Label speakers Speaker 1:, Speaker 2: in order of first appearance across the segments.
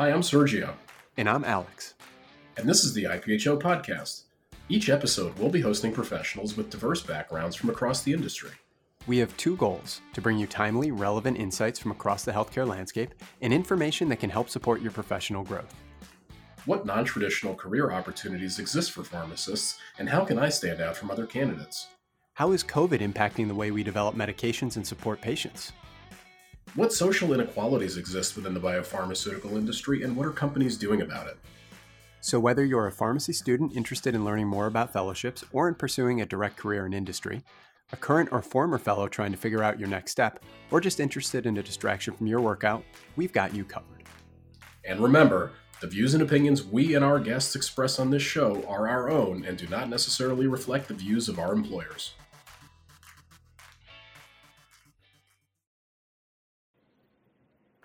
Speaker 1: Hi, I'm Sergio.
Speaker 2: And I'm Alex.
Speaker 1: And this is the IPHO podcast. Each episode, we'll be hosting professionals with diverse backgrounds from across the industry.
Speaker 2: We have two goals to bring you timely, relevant insights from across the healthcare landscape and information that can help support your professional growth.
Speaker 1: What non traditional career opportunities exist for pharmacists, and how can I stand out from other candidates?
Speaker 2: How is COVID impacting the way we develop medications and support patients?
Speaker 1: What social inequalities exist within the biopharmaceutical industry, and what are companies doing about it?
Speaker 2: So, whether you're a pharmacy student interested in learning more about fellowships or in pursuing a direct career in industry, a current or former fellow trying to figure out your next step, or just interested in a distraction from your workout, we've got you covered.
Speaker 1: And remember, the views and opinions we and our guests express on this show are our own and do not necessarily reflect the views of our employers.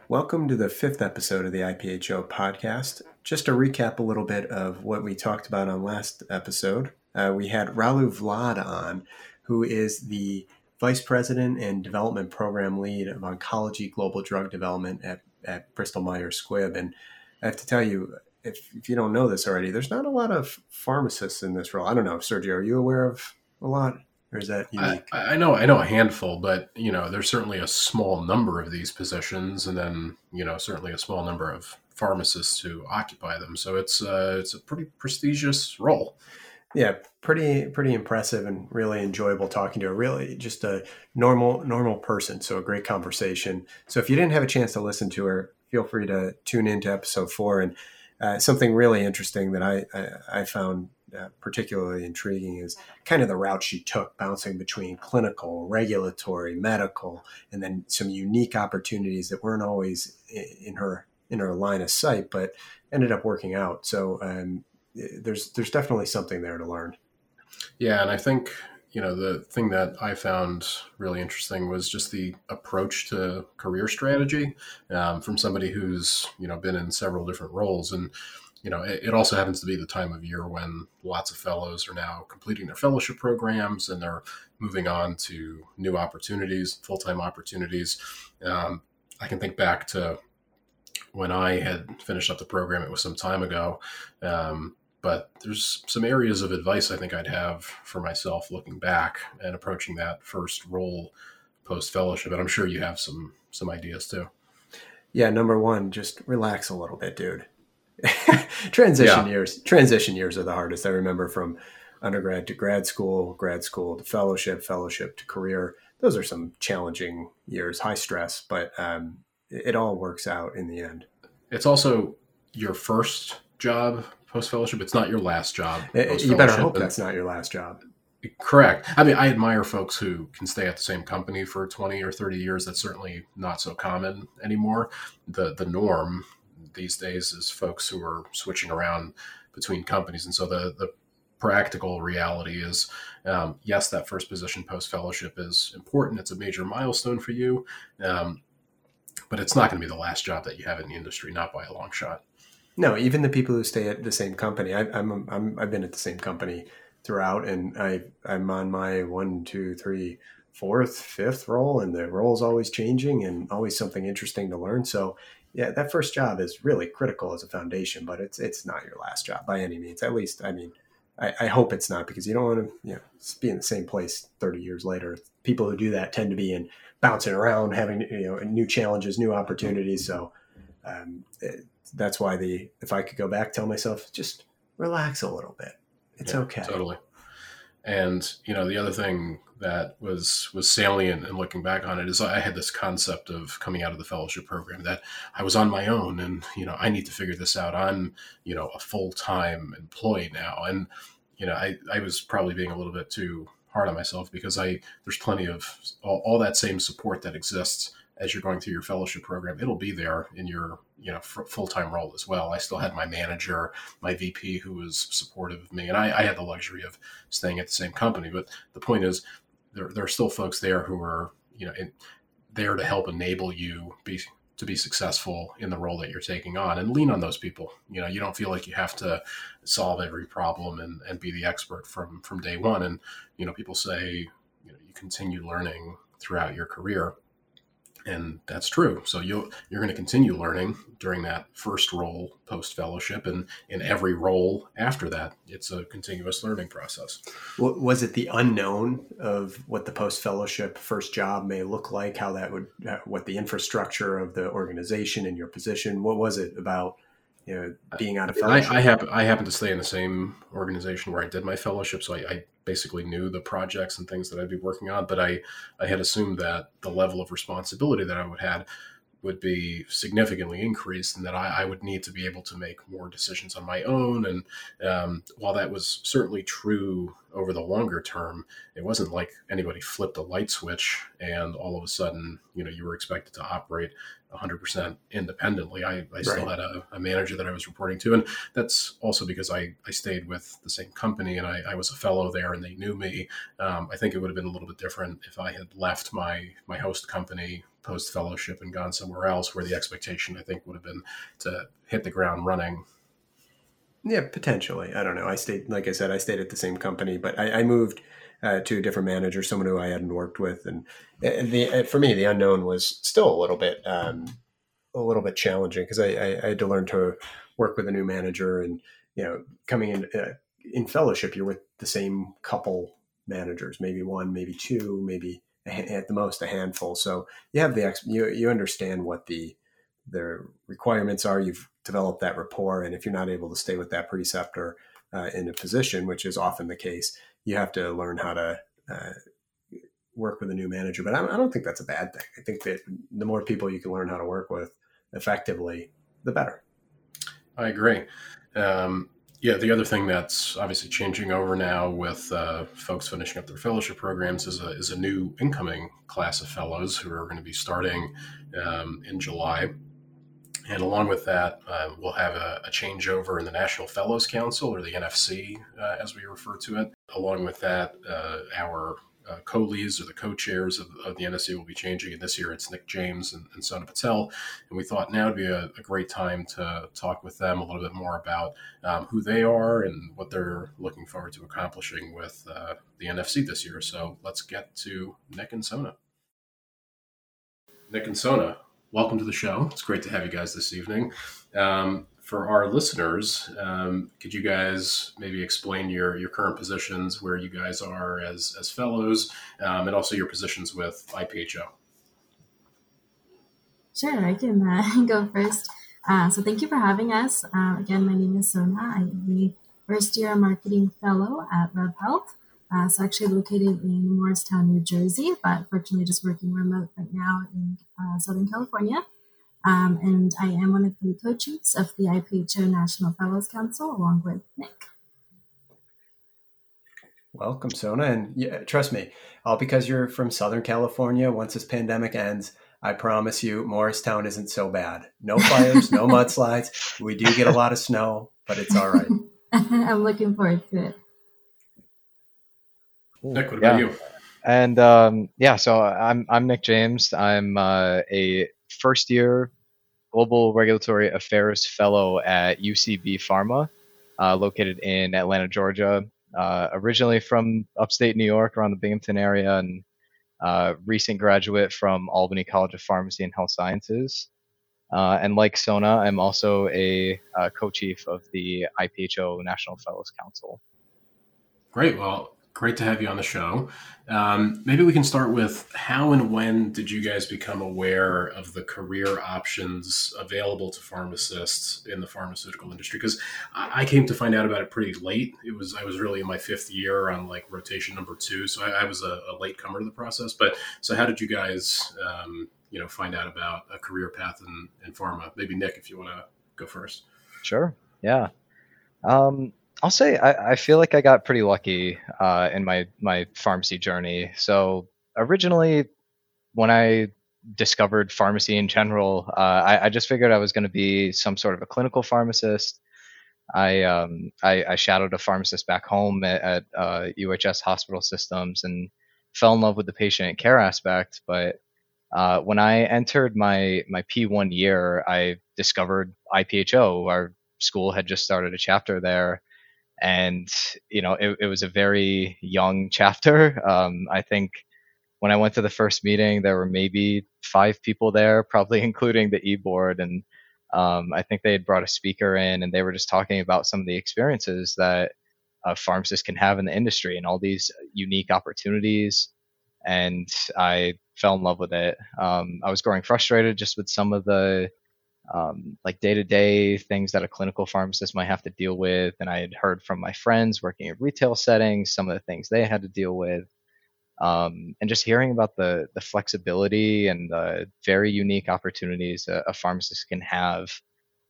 Speaker 3: Welcome to the fifth episode of the IPHO podcast. Just to recap a little bit of what we talked about on last episode, uh, we had Ralu Vlad on, who is the Vice President and Development Program Lead of Oncology Global Drug Development at, at Bristol Myers Squibb. And I have to tell you, if, if you don't know this already, there's not a lot of pharmacists in this role. I don't know, Sergio, are you aware of a lot? Or is that unique?
Speaker 1: I, I, know I know a handful, but you know, there's certainly a small number of these positions, and then you know, certainly a small number of pharmacists who occupy them. So it's uh, it's a pretty prestigious role.
Speaker 3: Yeah, pretty pretty impressive and really enjoyable talking to a really just a normal normal person. So a great conversation. So if you didn't have a chance to listen to her, feel free to tune in to episode four and. Uh, something really interesting that I, I, I found particularly intriguing is kind of the route she took, bouncing between clinical, regulatory, medical, and then some unique opportunities that weren't always in her in her line of sight, but ended up working out. So um, there's there's definitely something there to learn.
Speaker 1: Yeah, and I think you know the thing that I found really interesting was just the approach to career strategy um, from somebody who's you know been in several different roles and you know, it, it, also happens to be the time of year when lots of fellows are now completing their fellowship programs and they're moving on to new opportunities, full time opportunities. Um, I can think back to when I had finished up the program, it was some time ago. Um, but there's some areas of advice I think I'd have for myself looking back and approaching that first role post fellowship. And I'm sure you have some some ideas too.
Speaker 3: Yeah, number one, just relax a little bit, dude transition yeah. years. Transition years are the hardest. I remember from undergrad to grad school grad school to fellowship fellowship to career. Those are some challenging years high stress but um, it, all works out in the end.
Speaker 1: It's also your first job post fellowship it's not your last job
Speaker 3: you better hope that's not your last job.
Speaker 1: Correct. I mean i admire folks who can stay at the same company for 20 or 30 years. That's certainly not so common anymore. The the norm these days is folks who are switching around between companies. And so the, the practical reality is um, yes, that first position post fellowship is important. It's a major milestone for you. Um, but it's not going to be the last job that you have in the industry, not by a long shot.
Speaker 3: No, even the people who stay at the same company. I, I'm, I'm I've been at the same company throughout, and I I'm on my one, two, three, fourth, fifth role, and the role is always changing and always something interesting to learn. So yeah, that first job is really critical as a foundation, but it's it's not your last job by any means. At least, I mean, I, I hope it's not because you don't want to you know be in the same place thirty years later. People who do that tend to be in bouncing around, having you know new challenges, new opportunities. So um, it, that's why the if I could go back, tell myself just relax a little bit. It's yeah, okay.
Speaker 1: Totally. And you know the other thing that was was salient and looking back on it is I had this concept of coming out of the fellowship program that I was on my own and you know I need to figure this out. I'm you know a full time employee now, and you know I I was probably being a little bit too hard on myself because I there's plenty of all, all that same support that exists as you're going through your fellowship program. It'll be there in your you know full time role as well. I still had my manager, my VP, who was supportive of me, and I, I had the luxury of staying at the same company. But the point is, there, there are still folks there who are you know in, there to help enable you be to be successful in the role that you're taking on and lean on those people you know you don't feel like you have to solve every problem and, and be the expert from from day one and you know people say you know you continue learning throughout your career and that's true. So you you're going to continue learning during that first role post fellowship, and in every role after that, it's a continuous learning process.
Speaker 3: Was it the unknown of what the post fellowship first job may look like? How that would, uh, what the infrastructure of the organization and your position? What was it about? You know, being out of fellowship.
Speaker 1: I, I happen I happen to stay in the same organization where I did my fellowship, so I, I basically knew the projects and things that I'd be working on, but I, I had assumed that the level of responsibility that I would have would be significantly increased and that I, I would need to be able to make more decisions on my own. And um, while that was certainly true over the longer term, it wasn't like anybody flipped a light switch and all of a sudden, you know, you were expected to operate 100% independently. I, I right. still had a, a, manager that I was reporting to. And that's also because I, I stayed with the same company and I, I was a fellow there and they knew me. Um, I think it would have been a little bit different if I had left my, my host company post fellowship and gone somewhere else where the expectation, I think, would have been to hit the ground running.
Speaker 3: Yeah, potentially. I don't know. I stayed, like I said, I stayed at the same company, but I, I moved uh, to a different manager, someone who I hadn't worked with, and, the for me the unknown was still a little bit um, a little bit challenging because I, I, I, had to learn to work with a new manager, and you know, coming in uh, in fellowship, you're with the same couple managers, maybe one, maybe two, maybe at the most a handful. So you have the you you understand what the the requirements are. You've developed that rapport, and if you're not able to stay with that preceptor uh, in a position, which is often the case, you have to learn how to uh, work with a new manager. But I, I don't think that's a bad thing. I think that the more people you can learn how to work with effectively, the better.
Speaker 1: I agree. Um, yeah, the other thing that's obviously changing over now with uh, folks finishing up their fellowship programs is a, is a new incoming class of fellows who are going to be starting um, in July. And along with that, uh, we'll have a, a, changeover in the National Fellows Council, or the NFC, uh, as we refer to it. Along with that, uh, our uh, co-leads or the co-chairs of, of, the NFC will be changing. And this year, it's Nick James and, and Sona Patel. And we thought now would be a, a, great time to talk with them a little bit more about um, who they are and what they're looking forward to accomplishing with uh, the NFC this year. So let's get to Nick and Sona. Nick and Sona, welcome to the show. It's great to have you guys this evening. Um, for our listeners, um, could you guys maybe explain your, your current positions, where you guys are as, as fellows, um, and also your positions with IPHO?
Speaker 4: Sure, I can uh, go first. Uh, so thank you for having us. Uh, again, my name is Sona. I'm the first year marketing fellow at Rev Health. Uh, so actually located in Morristown, New Jersey, but fortunately just working remote right now in uh, Southern California. Um, and I am one of the co-chiefs of the IPHO National Fellows Council along with Nick.
Speaker 3: Welcome, Sona. And yeah, trust me, all because you're from Southern California, once this pandemic ends, I promise you, Morristown isn't so bad. No fires, no mudslides. We do get a lot of snow, but it's all right.
Speaker 4: I'm looking forward to it.
Speaker 1: Nick, what about yeah. you?
Speaker 5: And um, yeah, so I'm I'm Nick James. I'm uh, a first year global regulatory affairs fellow at UCB Pharma, uh, located in Atlanta, Georgia. Uh, originally from upstate New York, around the Binghamton area, and uh, recent graduate from Albany College of Pharmacy and Health Sciences. Uh, and like Sona, I'm also a uh, co-chief of the IPHO National Fellows Council.
Speaker 1: Great. Well, great to have you on the show. Um, maybe we can start with how and when did you guys become aware of the career options available to pharmacists in the pharmaceutical industry? Because I, I came to find out about it pretty late. It was I was really in my fifth year on like rotation number two, so I, I was a, a, late comer to the process. But so how did you guys, um, you know, find out about a career path in, in pharma? Maybe Nick, if you want to go first.
Speaker 5: Sure. Yeah. Um, I'll say I, I feel like I got pretty lucky uh, in my my pharmacy journey. So originally, when I discovered pharmacy in general, uh, I, I, just figured I was going to be some sort of a clinical pharmacist. I, um, I, I shadowed a pharmacist back home at, at uh, UHS hospital systems and fell in love with the patient care aspect. But uh, when I entered my my P1 year, I discovered IPHO. Our school had just started a chapter there, and you know it, it was a very young chapter. Um, I think when I went to the first meeting, there were maybe five people there, probably including the e-board. And um, I think they had brought a speaker in and they were just talking about some of the experiences that a pharmacist can have in the industry and all these unique opportunities. And I fell in love with it. Um, I was growing frustrated just with some of the um, like day to day things that a clinical pharmacist might have to deal with. And I had heard from my friends working in retail settings some of the things they had to deal with. Um, and just hearing about the the flexibility and the very unique opportunities a, a pharmacist can have,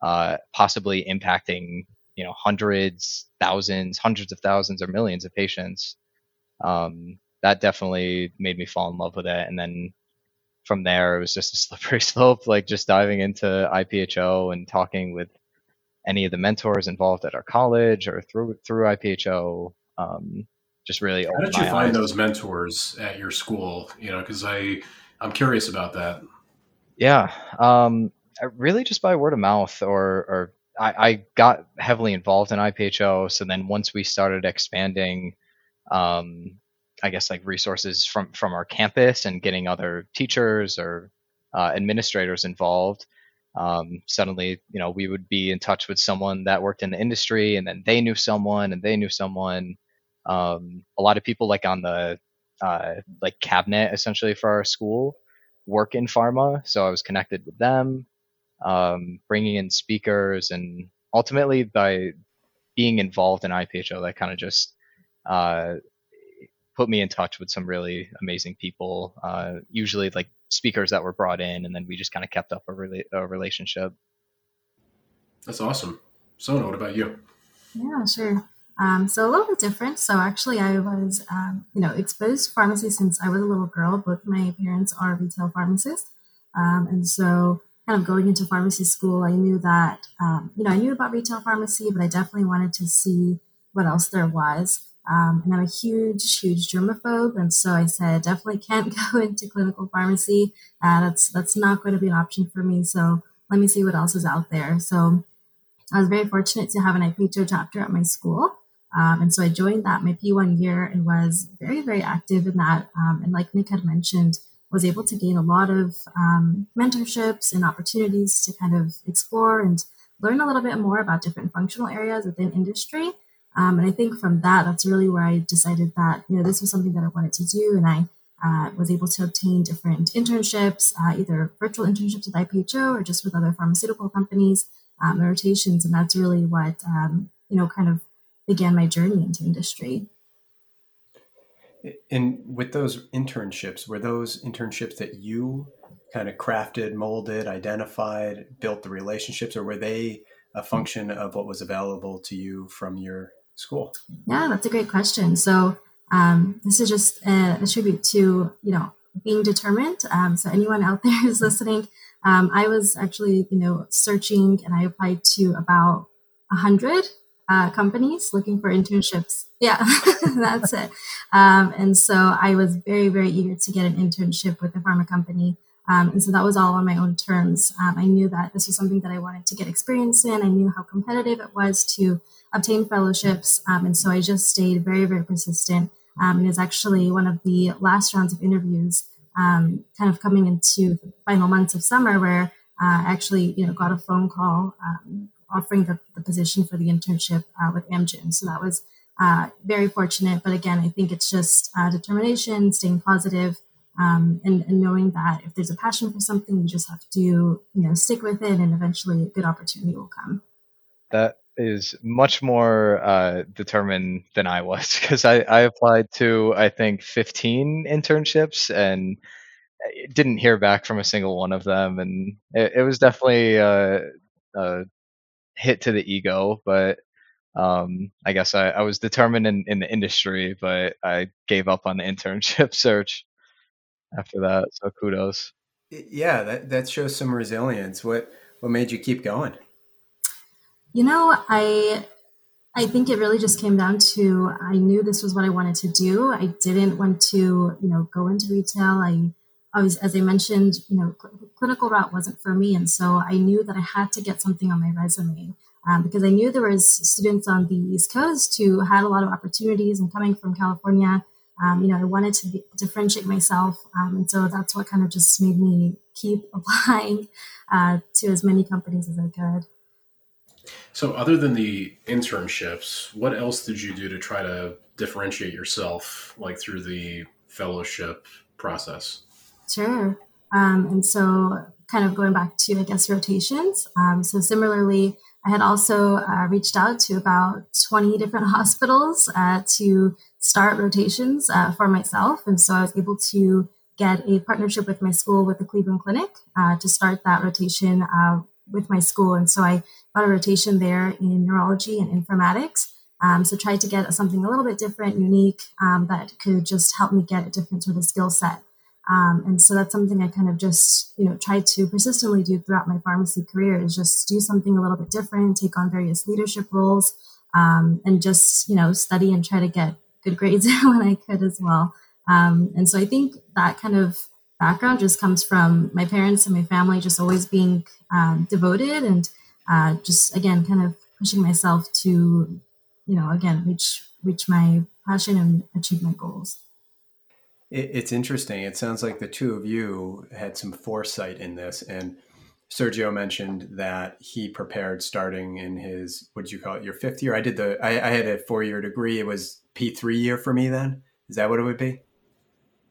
Speaker 5: uh, possibly impacting you know hundreds, thousands, hundreds of thousands, or millions of patients. Um, that definitely made me fall in love with it. And then from there, it was just a slippery slope, like just diving into IPHO and talking with any of the mentors involved at our college or through through IPHO. Um, just really.
Speaker 1: How did you find eyes. those mentors at your school? You know, because I I'm curious about that.
Speaker 5: Yeah, um, really just by word of mouth, or or I, I got heavily involved in IPHO. So then once we started expanding, um, I guess like resources from from our campus and getting other teachers or uh, administrators involved. Um, suddenly, you know, we would be in touch with someone that worked in the industry, and then they knew someone, and they knew someone. Um, a lot of people, like on the uh, like cabinet, essentially for our school, work in pharma, so I was connected with them, um, bringing in speakers, and ultimately by being involved in IPHO, that kind of just uh, put me in touch with some really amazing people. Uh, usually like speakers that were brought in, and then we just kind of kept up a, rela- a relationship.
Speaker 1: That's awesome. Sona, what about you?
Speaker 4: Yeah, sure. Um, so a little bit different. So actually, I was, um, you know, exposed to pharmacy since I was a little girl. Both my parents are retail pharmacists, um, and so kind of going into pharmacy school, I knew that, um, you know, I knew about retail pharmacy, but I definitely wanted to see what else there was. Um, and I'm a huge, huge germaphobe, and so I said definitely can't go into clinical pharmacy. Uh, that's that's not going to be an option for me. So let me see what else is out there. So I was very fortunate to have an IPHO chapter at my school, um, and so I joined that my P1 year and was very, very active in that. Um, and like Nick had mentioned, was able to gain a lot of um, mentorships and opportunities to kind of explore and learn a little bit more about different functional areas within industry. Um, and I think from that, that's really where I decided that you know this was something that I wanted to do, and I uh, was able to obtain different internships, uh, either virtual internships with IPHO or just with other pharmaceutical companies, um, rotations, and that's really what um, you know kind of began my journey into industry.
Speaker 3: And with those internships, were those internships that you kind of crafted, molded, identified, built the relationships, or were they a function of what was available to you from your school?
Speaker 4: Yeah, that's a great question. So um, this is just a, a, tribute to you know being determined. Um, so anyone out there who's listening, um, I was actually you know searching and I applied to about a hundred uh, companies looking for internships. Yeah, that's it. Um, and so I was very very eager to get an internship with a pharma company. Um, and so that was all on my own terms. Um, I knew that this was something that I wanted to get experience in. I knew how competitive it was to obtain fellowships. Um, and so I just stayed very, very persistent. Um, and it's actually one of the last rounds of interviews, um, kind of coming into the final months of summer, where uh, I actually, you know, got a phone call um, offering the, the, position for the internship uh, with Amgen. So that was uh, very fortunate. But again, I think it's just uh, determination, staying positive, um, and, and, knowing that if there's a passion for something, you just have to, you know, stick with it, and eventually a good opportunity will come.
Speaker 5: That is much more uh, determined than I was because I, I applied to I think 15 internships and didn't hear back from a single one of them, and it, it was definitely a, a, hit to the ego. But um, I guess I, I was determined in, in the industry, but I gave up on the internship search after that. So kudos.
Speaker 3: Yeah, that that shows some resilience. What what made you keep going?
Speaker 4: You know, I I think it really just came down to I knew this was what I wanted to do. I didn't want to, you know, go into retail. I always, as I mentioned, you know, cl- clinical route wasn't for me, and so I knew that I had to get something on my resume um, because I knew there was students on the East Coast who had a lot of opportunities, and coming from California, um, you know, I wanted to be, differentiate myself. Um, and so that's what kind of just made me keep applying uh, to as many companies as I could.
Speaker 1: So, other than the internships, what else did you do to try to differentiate yourself, like through the fellowship process?
Speaker 4: Sure. Um, and so, kind of going back to, I guess, rotations. Um, so, similarly, I had also uh, reached out to about 20 different hospitals uh, to start rotations uh, for myself. And so, I was able to get a partnership with my school with the Cleveland Clinic uh, to start that rotation uh, with my school. And so, I got a rotation there in neurology and informatics. Um, so, tried to get something a little bit different, unique, um, that could just help me get a different sort of skill set. Um, and so that's something I kind of just, you know, tried to persistently do throughout my pharmacy career is just do something a little bit different, take on various leadership roles, um, and just, you know, study and try to get good grades when I could as well. Um, and so I think that kind of background just comes from my parents and my family just always being um, devoted and uh, just, again, kind of pushing myself to, you know, again, reach reach my passion and achieve my goals.
Speaker 3: It, it's interesting. It sounds like the two of you had some foresight in this. And Sergio mentioned that he prepared starting in his, what did you call it, your fifth year? I did the, I, I had a four year degree. It was P3 year for me then. Is that what it would be?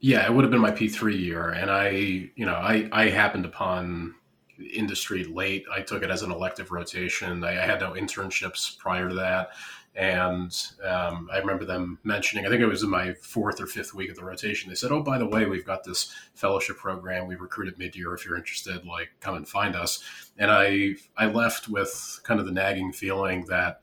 Speaker 1: Yeah, it would have been my P3 year. And I, you know, I, I happened upon industry late. I took it as an elective rotation. I, I had no internships prior to that. And um, I remember them mentioning, I think it was in my fourth or fifth week of the rotation. They said, Oh, by the way, we've got this fellowship program. We recruited mid year. If you're interested, like come and find us. And I, I left with kind of the nagging feeling that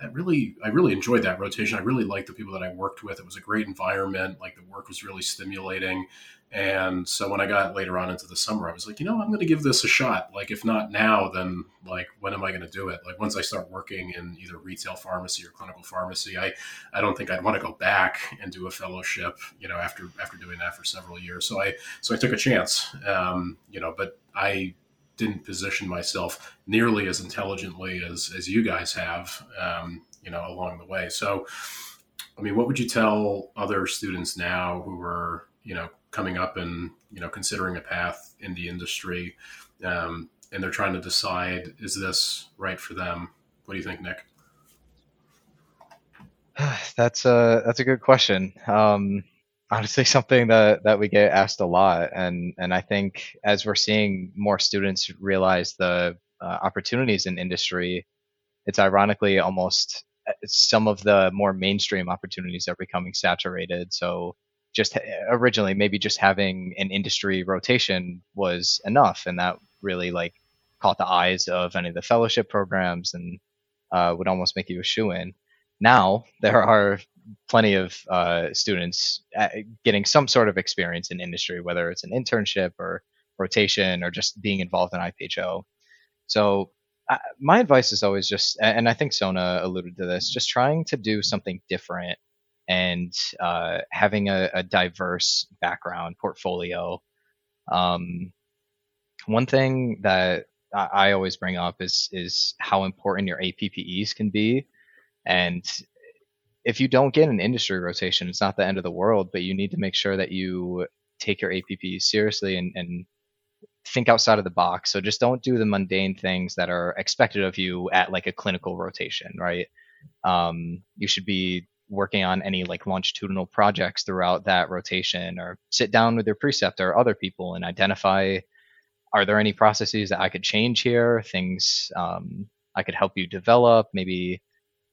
Speaker 1: that really, I really enjoyed that rotation. I really liked the people that I worked with. It was a great environment. Like the work was really stimulating. And so when I got later on into the summer, I was like, you know, I'm going to give this a shot. Like, if not now, then like, when am I going to do it? Like, once I start working in either retail pharmacy or clinical pharmacy, I, I don't think I'd want to go back and do a fellowship, you know, after, after doing that for several years. So I, so I took a chance, um, you know, but I didn't position myself nearly as intelligently as, as you guys have, um, you know, along the way. So, I mean, what would you tell other students now who are, you know, coming up and you know considering a path in the industry um, and they're trying to decide is this right for them? What do you think nick?
Speaker 5: That's a that's a good question. Um, honestly something that that we get asked a lot. And and i think as we're seeing more students realize the uh, opportunities in industry it's ironically almost uh, some of the more mainstream opportunities are becoming saturated. So just originally maybe just having an industry rotation was enough. And that really like caught the eyes of any of the fellowship programs and uh, would almost make you a shoe in. Now there are plenty of uh, students uh, getting some sort of experience in industry whether it's an internship or rotation or just being involved in ipho so uh, my advice is always just and i think sona alluded to this just trying to do something different and uh, having a, a, diverse background portfolio. Um, one thing that I always bring up is is how important your APPEs can be, and if you don't get an industry rotation, it's not the end of the world, but you need to make sure that you take your APP seriously and, and think outside of the box. So just don't do the mundane things that are expected of you at like a clinical rotation, right? Um, you should be working on any like longitudinal projects throughout that rotation or sit down with your preceptor or other people and identify are there any processes that I could change here, things um, I could help you develop, maybe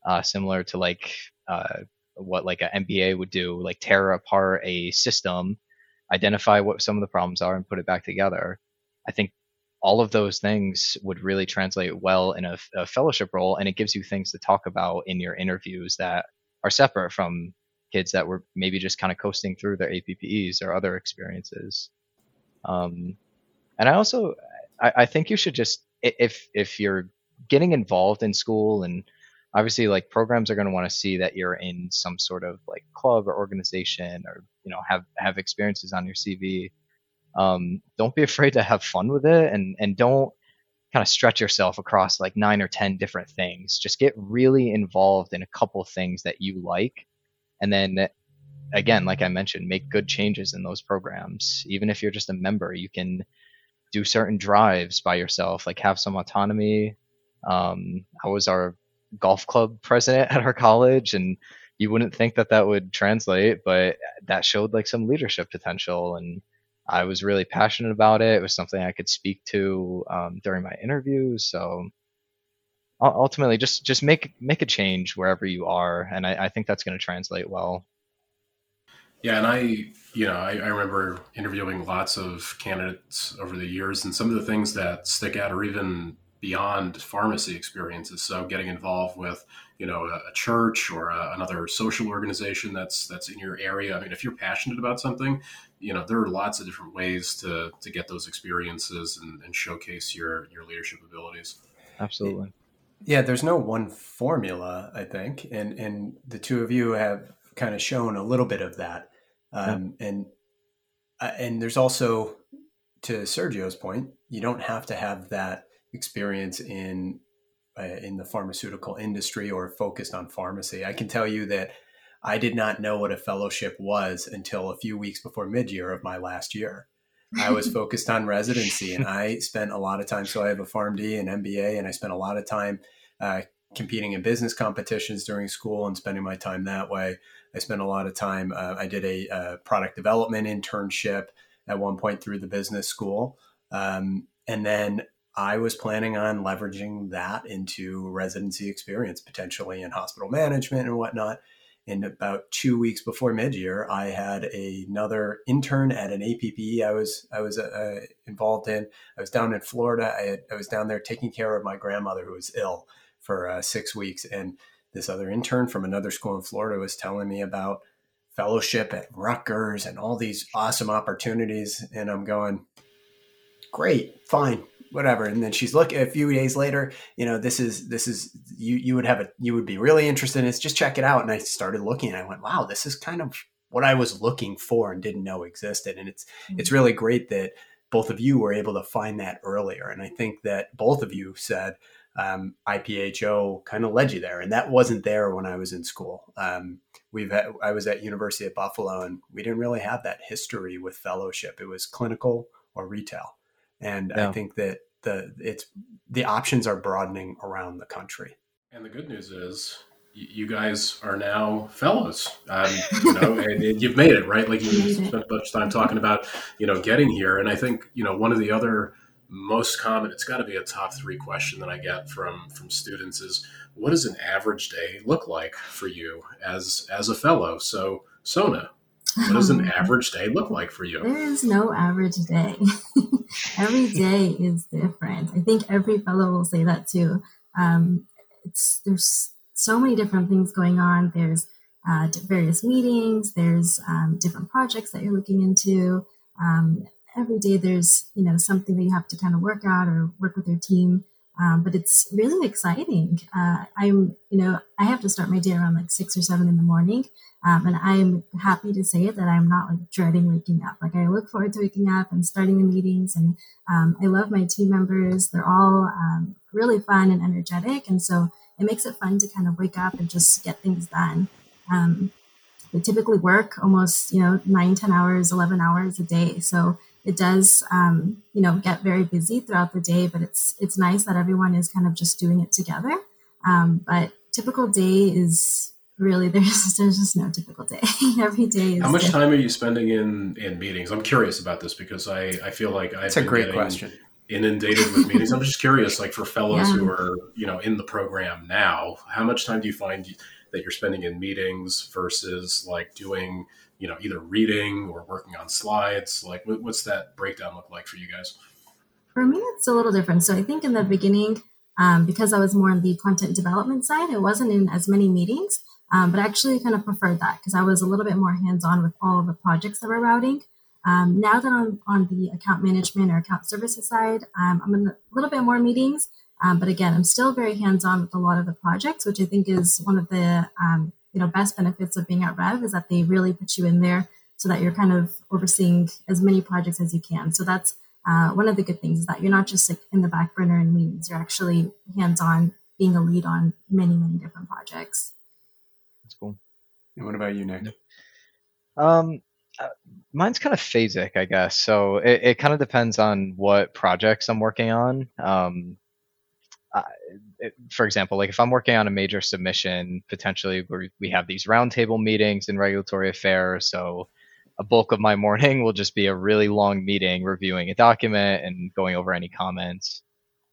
Speaker 5: uh, similar to like uh, what like an MBA would do, like tear apart a system, identify what some of the problems are, and put it back together. I think all of those things would really translate well in a, a fellowship role, and it gives you things to talk about in your interviews that are separate from kids that were maybe just kind of coasting through their APPEs or other experiences. Um, and I also, I, I, think you should just, if if you're getting involved in school and obviously like programs are going to want to see that you're in some sort of like club or organization or you know have have experiences on your CV. Um, don't be afraid to have fun with it and and don't kind of stretch yourself across like nine or 10 different things. Just get really involved in a couple things that you like. And then again, like I mentioned, make good changes in those programs. Even if you're just a member, you can do certain drives by yourself, like have some autonomy. Um, was our golf club president at our college, and you wouldn't think that that would translate, but that showed like some leadership potential, and I was really passionate about it. It was something I could speak to um, during my interviews. So ultimately, just just make make a change wherever you are, and I, I think that's going to translate well.
Speaker 1: Yeah, and I, you know, I, I, remember interviewing lots of candidates over the years, and some of the things that stick out are even beyond pharmacy experiences. So, getting involved with, you know, a, a church or a, another social organization that's that's in your area. I mean, if you're passionate about something, you know, there are lots of different ways to to get those experiences and, and showcase your your leadership abilities.
Speaker 5: Absolutely.
Speaker 3: Yeah, there's no one formula, I think, and and the two of you have kind of shown a little bit of that. Um, yeah. And uh, and there's also, to Sergio's point, you don't have to have that experience in uh, in the pharmaceutical industry or focused on pharmacy. I can tell you that I did not know what a fellowship was until a few weeks before mid year of my last year. I was focused on residency and I spent a lot of time. So I have a PharmD and MBA, and I spent a lot of time uh, competing in business competitions during school and spending my time that way. I spent a lot of time. Uh, I did a, a, product development internship at one point through the business school, um, and then I was planning on leveraging that into residency experience, potentially in hospital management and whatnot. And about two weeks before mid-year, I had another intern at an APP I was I was uh, involved in. I was down in Florida. I, had, I was down there taking care of my grandmother who was ill for uh, six weeks, and this other intern from another school in Florida was telling me about fellowship at Rutgers and all these awesome opportunities. And I'm going, great, fine, whatever. And then she's looking a few days later, you know, this is, this is, you, you would have a, you would be really interested in this. Just check it out. And I started looking and I went, wow, this is kind of what I was looking for and didn't know existed. And it's, mm-hmm. it's really great that both of you were able to find that earlier. And I think that both of you said, um, IPHO kind of led you there, and that wasn't there when I was in school. Um, we've had, I was at University of Buffalo, and we didn't really have that history with fellowship. It was clinical or retail, and yeah. I think that the it's the options are broadening around the country.
Speaker 1: And the good news is you guys are now fellows, um, you know, and, and, you've made it, right? Like you spent a bunch of time talking about, you know, getting here. And I think, you know, one of the other most common it's got to be a top three question that i get from from students is what does an average day look like for you as as a fellow so sona what does an average day look like for you?
Speaker 4: There is no average day. Every day is different. I think every fellow will say that too. Um, it's there's so many different things going on. There's uh, various meetings. There's um, different projects that you're looking into. Um, every day there's you know something that you have to kind of work out or work with your team. Um, but it's really exciting. Uh, i'm you know i have to start my day around like six or seven in the morning um, and i'm happy to say that i'm not like dreading waking up. Like i look forward to waking up and starting the meetings and um, i love my team members. They're all um, really fun and energetic. And so it makes it fun to kind of wake up and just get things done. Um, we typically work almost you know nine ten hours 11 hours a day. So it does um, you know get very busy throughout the day but it's it's nice that everyone is kind of just doing it together. Um, but typical day is really there's there's just no typical day. Every day
Speaker 1: how much different. time are you spending in in meetings? I'm curious about this because i i feel like
Speaker 3: i've a great question.
Speaker 1: inundated with meetings. I'm just curious like for fellows yeah. who are you know in the program now how much time do you find that you're spending in meetings versus like doing you know either reading or working on slides? Like what's that breakdown look like for you guys?
Speaker 4: For me it's a little different. So i think in the beginning um, because i was more on the content development side it wasn't in as many meetings um, but I actually kind of preferred that because i was a little bit more hands-on with all of the projects that we're routing um, now that i'm on the account management or account services side um, i'm in a little bit more meetings um, but again i'm still very hands-on with a lot of the projects which i think is one of the um, you know best benefits of being at Rev is that they really put you in there so that you're kind of overseeing as many projects as you can. So that's uh, one of the good things is that you're not just like in the back burner in meetings; you're actually hands on, being a lead on many many different projects.
Speaker 3: And what about you, Nick?
Speaker 5: Um, uh, mine's kind of phasic, I guess. So it, it kind of depends on what projects I'm working on. Um, uh, it, for example, like if I'm working on a major submission, potentially we we have these roundtable meetings in regulatory affairs. So a bulk of my morning will just be a really long meeting reviewing a document and going over any comments.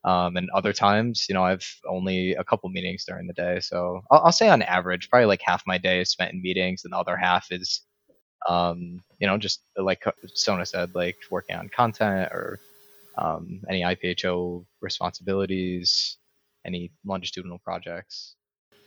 Speaker 5: Um, and other times, you know, I've only a couple meetings during the day. So I'll, I'll, say on average, probably like half my day is spent in meetings and the other half is, um, you know, just like Sona said, like working on content or um, any IPHO responsibilities, any longitudinal projects.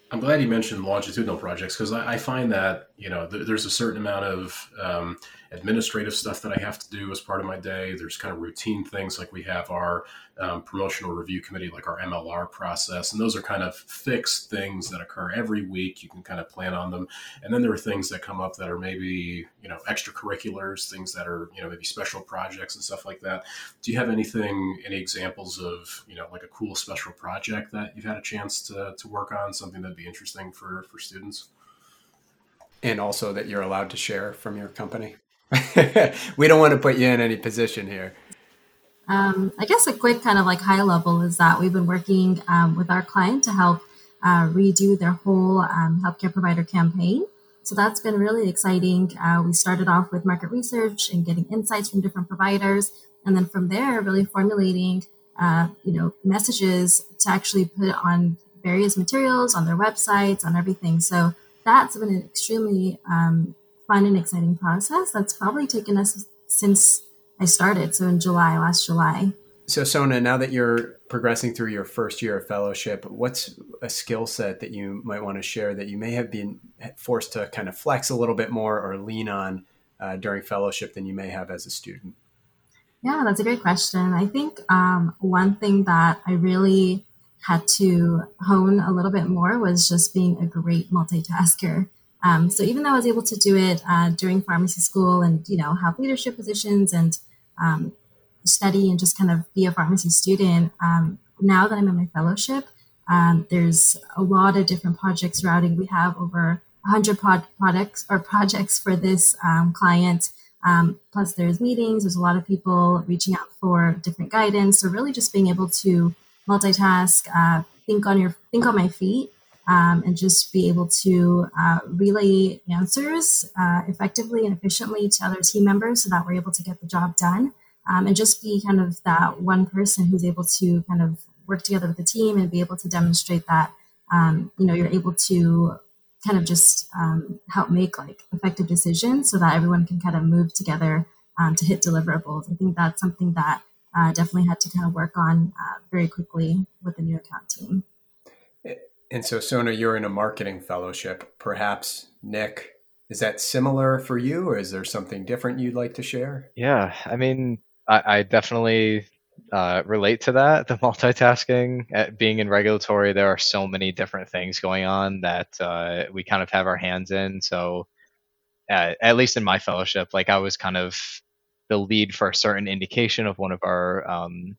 Speaker 1: I'm glad you mentioned longitudinal projects because I, I, find that you know th- there's a certain amount of um, administrative stuff that I have to do as part of my day. There's kind of routine things like we have our um, promotional review committee, like our MLR process, and those are kind of fixed things that occur every week. You can kind of plan on them, and then there are things that come up that are maybe you know extracurriculars, things that are you know maybe special projects and stuff like that. Do you have anything, any examples of you know like a cool special project that you've had a chance to to work on, something that'd be interesting for for students?
Speaker 2: And also that you're allowed to share from your company. we don't want to put you in any position here.
Speaker 4: Um, I guess a quick kind of like high level is that we've been working um, with our client to help uh, redo their whole um, healthcare provider campaign. So that's been really exciting. Uh, we started off with market research and getting insights from different providers, and then from there, really formulating, uh, you know, messages to actually put on various materials on their websites, on everything. So that's been an extremely um, fun and exciting process. That's probably taken us since I started. So in July, last July.
Speaker 2: So Sona, now that you're progressing through your first year of fellowship, what's a skill set that you might want to share that you may have been forced to kind of flex a little bit more or lean on uh, during fellowship than you may have as a student?
Speaker 4: Yeah, that's a great question. I think um, one thing that I really had to hone a little bit more was just being a great multitasker. Um, so even though I was able to do it uh, during pharmacy school and you know have leadership positions and um, study and just kind of be a pharmacy student, um, now that I'm in my fellowship, um, there's a lot of different projects routing. We have over 100 pod- products or projects for this um, client. Um, plus, there's meetings. There's a lot of people reaching out for different guidance. So really, just being able to multitask, uh, think on your think on my feet, um, and just be able to uh, relay answers uh, effectively and efficiently to other team members so that we're able to get the job done. Um, and just be kind of that one person who's able to kind of work together with the team and be able to demonstrate that um, you know you're able to kind of just um, help make like effective decisions so that everyone can kind of move together um, to hit deliverables. I think that's something that uh, definitely had to kind of work on uh, very quickly with the new account team
Speaker 2: and so, Sona, you're in a marketing fellowship. Perhaps, Nick, is that similar for you, or is there something different you'd like to share?
Speaker 5: Yeah, I mean, I, I definitely uh, relate to that. The multitasking, At uh, being in regulatory, there are so many different things going on that uh, we kind of have our hands in. So, uh, at least in my fellowship, like I was kind of the lead for a certain indication of one of our um,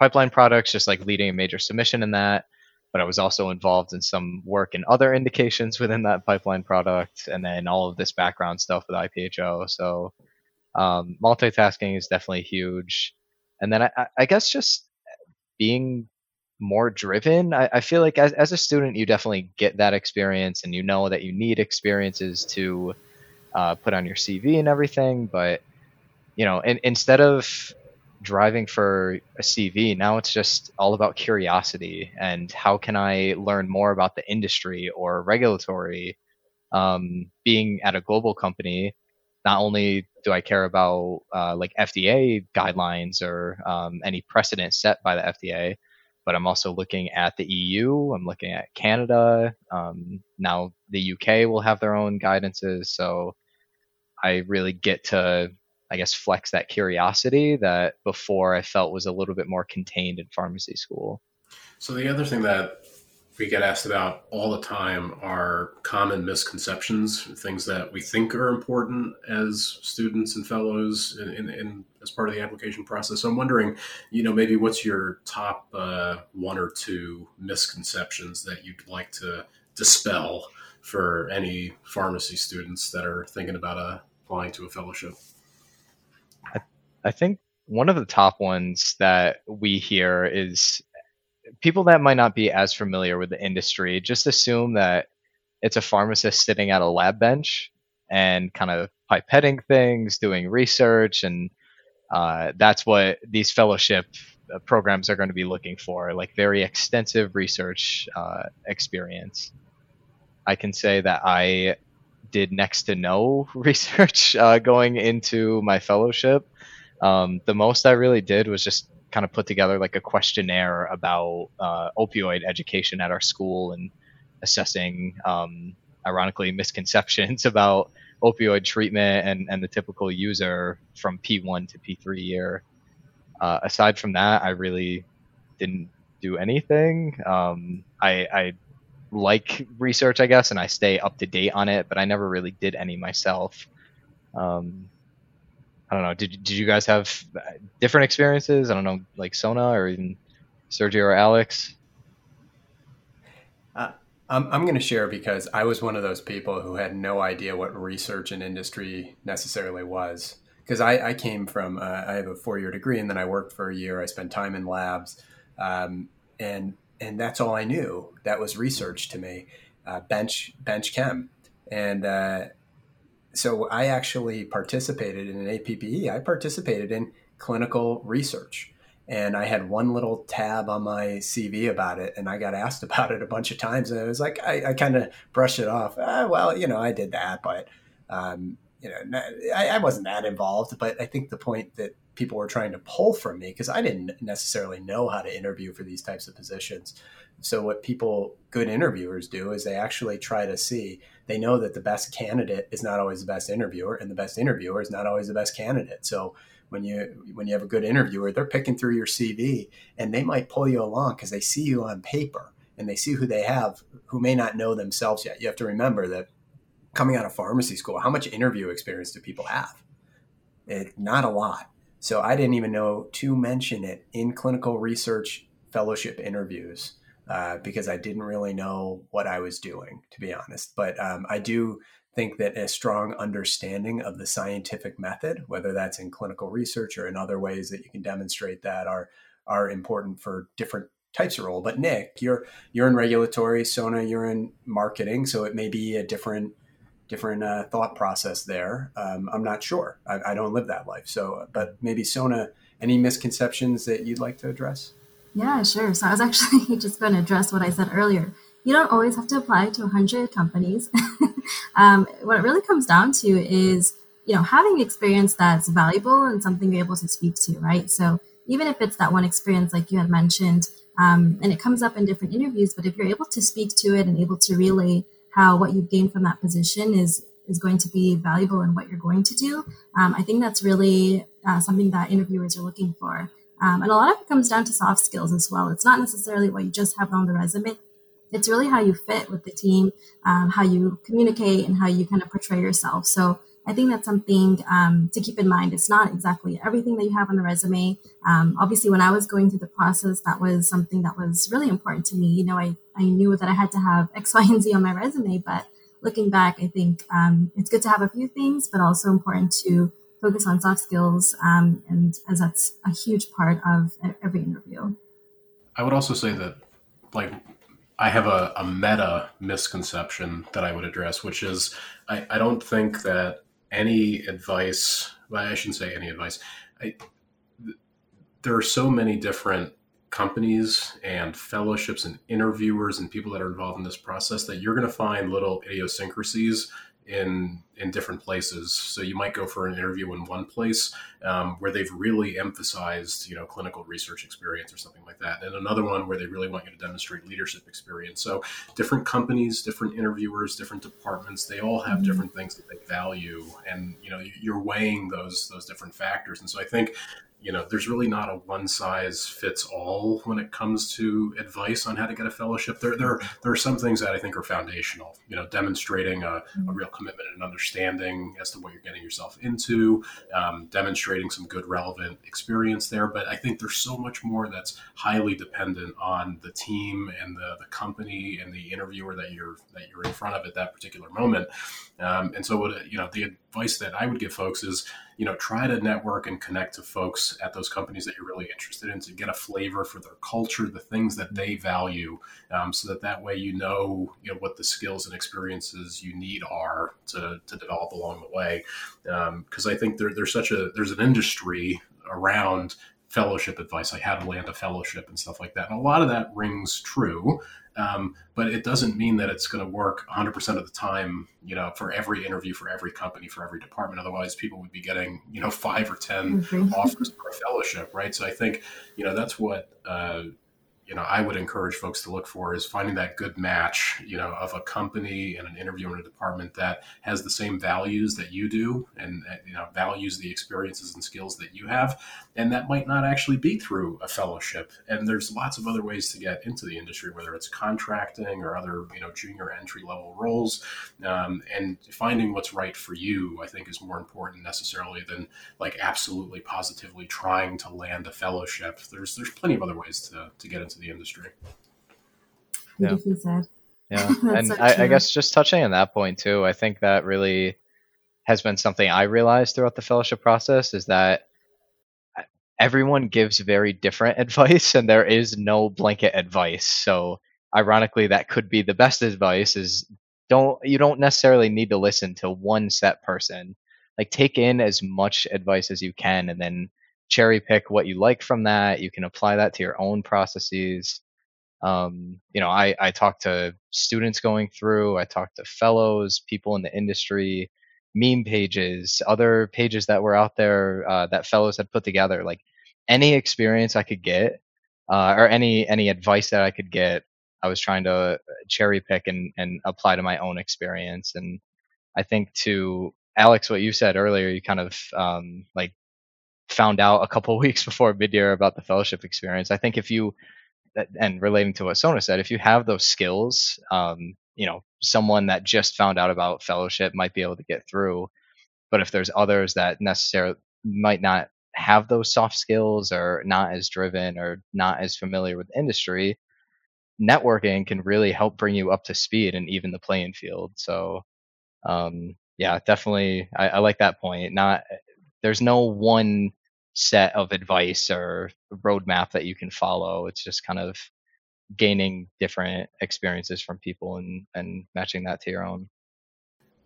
Speaker 5: pipeline products, just like leading a major submission in that but I was also involved in some work in other indications within that pipeline product, and then all of this background stuff with IPHO. So um, multitasking is definitely huge. And then I, I guess just being more driven. I, I feel like as, as a student, you definitely get that experience, and you know that you need experiences to uh, put on your CV and everything. But you know, in, instead of driving for a CV. Now it's just all about curiosity and how can I learn more about the industry or regulatory. Um, being at a global company, not only do I care about uh, like FDA guidelines or um, any precedent set by the FDA, but I'm also looking at the EU. I'm looking at Canada. Um, now the UK will have their own guidances, so I really get to I guess, flex that curiosity that before I felt was a little bit more contained in pharmacy school.
Speaker 1: So the other thing that we get asked about all the time are common misconceptions, things that we think are important as students and fellows in, in, in as part of the application process. So I'm wondering, you know, maybe what's your top uh, one or two misconceptions that you'd like to dispel for any pharmacy students that are thinking about a applying to a fellowship?
Speaker 5: I, think one of the top ones that we hear is people that might not be as familiar with the industry just assume that it's a pharmacist sitting at a lab bench and kind of pipetting things, doing research, and uh, that's what these fellowship uh, programs are going to be looking for, like very extensive research uh, experience. I can say that I did next to no research uh, going into my fellowship. Um, the most I really did was just kind of put together like a questionnaire about uh, opioid education at our school and assessing, um, ironically, misconceptions about opioid treatment and, and the typical user from P1 to P3 year. Uh, aside from that, I really didn't do anything. Um, I, I like research, I guess, and I stay up to date on it, but I never really did any myself. Um, I don't know. Did did you guys have different experiences? I don't know, like Sona or even Sergio or Alex.
Speaker 3: Uh, I'm I'm going to share because I was one of those people who had no idea what research and industry necessarily was. Because I, I came from uh, I have a four year degree and then I worked for a year. I spent time in labs, um, and and that's all I knew. That was research to me, uh, bench bench chem, and uh, so I actually participated in an APPE. I participated in clinical research. And I had one little tab on my CV about it, and I got asked about it a bunch of times. And I was like, I, I kind of brushed it off. Ah, well, you know, I did that, but um, you know, I, I wasn't that involved. But I think the point that people were trying to pull from me because I didn't necessarily know how to interview for these types of positions. So what people, good interviewers do is they actually try to see, they know that the best candidate is not always the best interviewer and the best interviewer is not always the best candidate. So when you when you have a good interviewer, they're picking through your CV and they might pull you along because they see you on paper and they see who they have who may not know themselves yet. You have to remember that coming out of pharmacy school, how much interview experience do people have? It, not a lot. So I didn't even know to mention it in clinical research fellowship interviews uh, because I didn't really know what I was doing, to be honest. But um, I do think that a strong understanding of the scientific method, whether that's in clinical research or in other ways that you can demonstrate that, are are important for different types of role. But Nick, you're you're in regulatory, Sona, you're in marketing, so it may be a different different uh, thought process there. Um, I'm not sure. I, I, don't live that life. So, but maybe Sona, any misconceptions that you'd like to address?
Speaker 4: Yeah, sure. So I was actually just going to address what I said earlier. You don't always have to apply to 100 companies. um, what it really comes down to is, you know, having experience that's valuable and something you're able to speak to, right? So even if it's that one experience, like you had mentioned, um, and it comes up in different interviews, but if you're able to speak to it and able to relay how what you've gained from that position is is going to be valuable in what you're going to do. Um, I think that's really uh, something that interviewers are looking for. Um, and a lot of it comes down to soft skills as well. It's not necessarily what you just have on the resume. It's really how you fit with the team, um, how you communicate, and how you kind of portray yourself. So I think that's something um, to keep in mind. It's not exactly everything that you have on the resume. Um, obviously, when I was going through the process, that was something that was really important to me. You know, I, I knew that I had to have X, Y, and Z on my resume, but looking back, I think um, it's good to have a few things, but also important to focus on soft skills, um, and as that's a huge part of every interview.
Speaker 1: I would also say that, like, I have a, a meta misconception that I would address, which is I, I don't think that any advice. Well, I shouldn't say any advice. I, there are so many different companies and fellowships and interviewers and people that are involved in this process that you're going to find little idiosyncrasies in in different places. So you might go for an interview in one place um, where they've really emphasized, you know, clinical research experience or something like that, and another one where they really want you to demonstrate leadership experience. So different companies, different interviewers, different departments, they all have mm-hmm. different things that they value, and you know, you're weighing those those different factors. And so I think you know, there's really not a one size fits all when it comes to advice on how to get a fellowship. There, there, there are some things that I think are foundational. You know, demonstrating a, a mm-hmm. real commitment and understanding as to what you're getting yourself into, um, demonstrating some good relevant experience there. But I think there's so much more that's highly dependent on the team and the, the company and the interviewer that you're that you're in front of at that particular moment. Um, and so, what you know, the advice that I would give folks is you know try to network and connect to folks at those companies that you're really interested in to get a flavor for their culture the things that they value um, so that that way you know you know what the skills and experiences you need are to, to develop along the way. Because um, i think there, there's such a there's an industry around fellowship advice like how to land a fellowship and stuff like that and a lot of that rings true um, but it doesn't mean that it's going to work 100% of the time, you know, for every interview, for every company, for every department. Otherwise, people would be getting, you know, five or 10 mm-hmm. offers for a fellowship, right? So I think, you know, that's what, uh, you know I would encourage folks to look for is finding that good match, you know, of a company and an interview in a department that has the same values that you do, and you know values the experiences and skills that you have, and that might not actually be through a fellowship. And there's lots of other ways to get into the industry, whether it's contracting or other you know junior entry level roles, um, and finding what's right for you, I think, is more important necessarily than like absolutely positively trying to land a fellowship. There's there's plenty of other ways to to get into the industry.
Speaker 4: Yeah.
Speaker 5: Yeah. and I, I, guess just touching on that point too, I think that really has been something I realized throughout the fellowship process is that everyone gives very different advice and there is no blanket advice. So ironically that could be the best advice is don't you don't necessarily need to listen to one set person. Like take in as much advice as you can and then cherry pick what you like from that. You can apply that to your own processes. Um, you know, I, I talk to students going through, I talk to fellows, people in the industry, meme pages, other pages that were out there uh, that fellows had put together. Like any experience I could get, uh, or any any advice that I could get, I was trying to cherry pick and, and apply to my own experience. And I think to Alex, what you said earlier, you kind of um, like found out a couple weeks before mid-year about the fellowship experience. I think if you and relating to what Sona said, if you have those skills, um, you know, someone that just found out about fellowship might be able to get through. But if there's others that necessarily might not have those soft skills or not as driven or not as familiar with industry, networking can really help bring you up to speed and even the playing field. So, um, yeah, definitely, I, I like that point. Not there's no one set of advice or roadmap that you can follow. It's just kind of gaining different experiences from people and, and matching that to your own.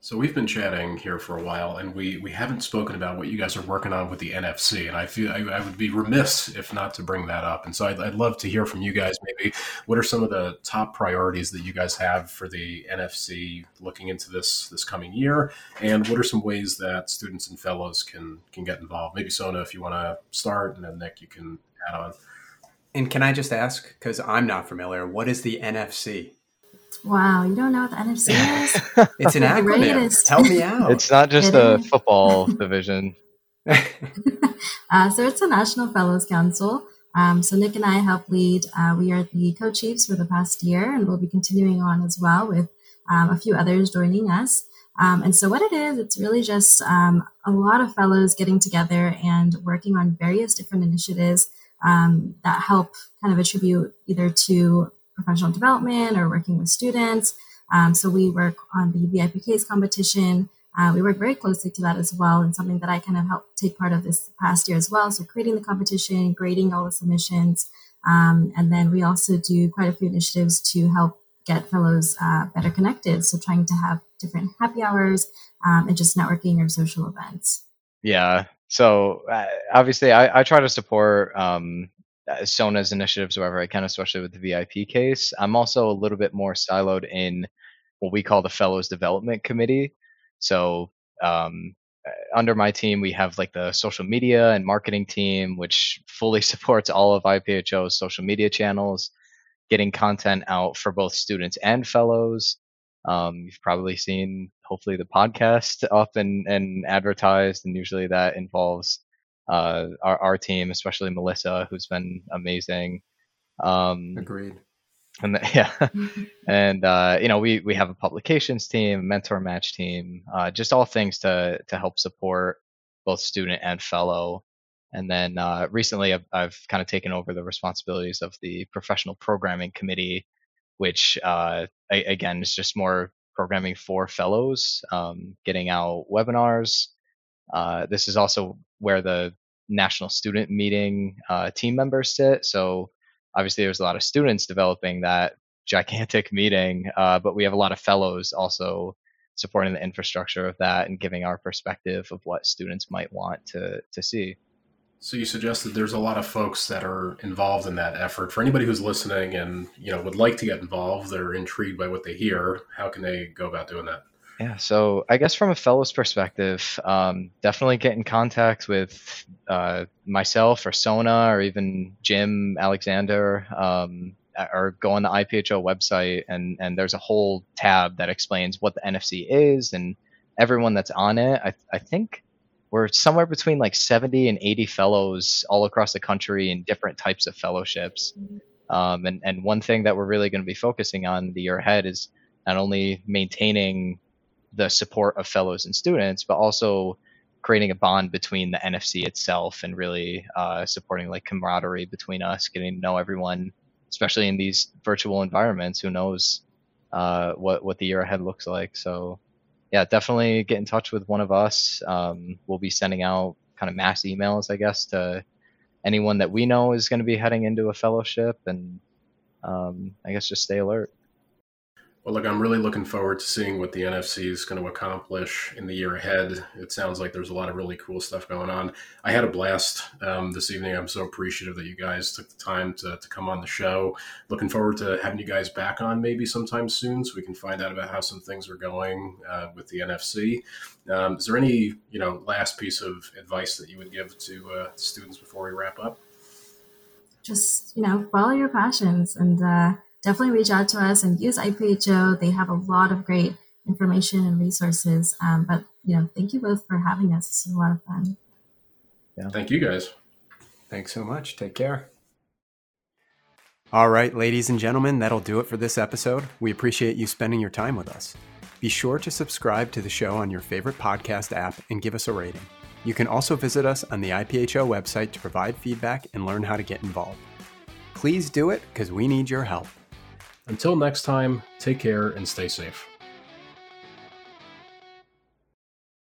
Speaker 1: So we've been chatting here for a while, and we, we haven't spoken about what you guys are working on with the NFC. And I feel I, I would be remiss if not to bring that up. And so I'd, I'd, love to hear from you guys. Maybe what are some of the top priorities that you guys have for the NFC looking into this this coming year, and what are some ways that students and fellows can can get involved? Maybe Sona, if you want to start, and then Nick, you can add on.
Speaker 2: And can I just ask, because I'm not familiar, what is the NFC?
Speaker 4: Wow, you don't know what the NFC is?
Speaker 2: it's an acronym. Greatest. Help me out.
Speaker 5: It's not just a football division.
Speaker 4: uh, so it's a National Fellows Council. Um, so Nick and I help lead. Uh, we are the co-chiefs for the past year, and we'll be continuing on as well with um, a few others joining us. Um, and so what it is, it's really just um, a lot of fellows getting together and working on various different initiatives um, that help kind of attribute either to professional development or working with students. Um, so we work on the VIP case competition. Uh, we work very closely to that as well, and something that I kind of helped take part of this past year as well. So creating the competition, grading all the submissions, um, and then we also do quite a few initiatives to help get fellows uh, better connected. So trying to have different happy hours um, and just networking or social events.
Speaker 5: Yeah. So uh, obviously, I, I, try to support um, Sona's initiatives wherever I can, especially with the VIP case. I'm also a little bit more siloed in what we call the Fellows Development Committee. So um, uh, under my team, we have like the social media and marketing team, which fully supports all of IPHO's social media channels, getting content out for both students and fellows. Um, you've probably seen, hopefully, the podcast up and, and advertised, and usually that involves uh, our our team, especially Melissa, who's been amazing. Um,
Speaker 3: Agreed.
Speaker 5: and the, yeah, and uh, you know we we have a publications team, mentor match team, uh, just all things to to help support both student and fellow. And then uh, recently, I've, I've kind of taken over the responsibilities of the professional programming committee, which uh, I, again is just more programming for fellows, um, getting out webinars. Uh, this is also where the national student meeting uh, team members sit. So obviously, there's a lot of students developing that gigantic meeting, uh, but we have a lot of fellows also supporting the infrastructure of that and giving our perspective of what students might want to to see.
Speaker 1: So you suggested there's a lot of folks that are involved in that effort. For anybody who's listening and you know would like to get involved, they're intrigued by what they hear. How can they go about doing that?
Speaker 5: Yeah, so I guess from a fellow's perspective, um, definitely get in contact with uh, myself or Sona or even Jim Alexander, um, or go on the IPHO website and and there's a whole tab that explains what the NFC is and everyone that's on it. I I think we're somewhere between like 70 and 80 fellows all across the country in different types of fellowships. Um, and, and one thing that we're really going to be focusing on the year ahead is not only maintaining the support of fellows and students, but also creating a bond between the NFC itself and really uh, supporting like camaraderie between us, getting to know everyone, especially in these virtual environments. Who knows uh, what what the year ahead looks like? So yeah, definitely get in touch with one of us. Um, we'll be sending out kind of mass emails, I guess, to anyone that we know is going to be heading into a fellowship, and um, I guess just stay alert.
Speaker 1: Well, look, I'm really looking forward to seeing what the NFC is going to accomplish in the year ahead. It sounds like there's a lot of really cool stuff going on. I had a blast um, this evening. I'm so appreciative that you guys took the time to, to come on the show. Looking forward to having you guys back on maybe sometime soon so we can find out about how some things are going uh, with the NFC. Um, is there any, you know, last piece of advice that you would give to uh, students before we wrap up?
Speaker 4: Just, you know, follow your passions and, uh, definitely reach out to us and use IPHO. They have a lot of great information and resources. Um, but you know, thank you both for having us. This is a lot of fun.
Speaker 1: Yeah. Thank you guys.
Speaker 3: Thanks so much. Take care.
Speaker 2: All right, ladies and gentlemen, that'll do it for this episode. We appreciate you spending your time with us. Be sure to subscribe to the show on your favorite podcast app and give us a rating. You can also visit us on the IPHO website to provide feedback and learn how to get involved. Please do it because we need your help.
Speaker 1: Until next time, take care and stay safe.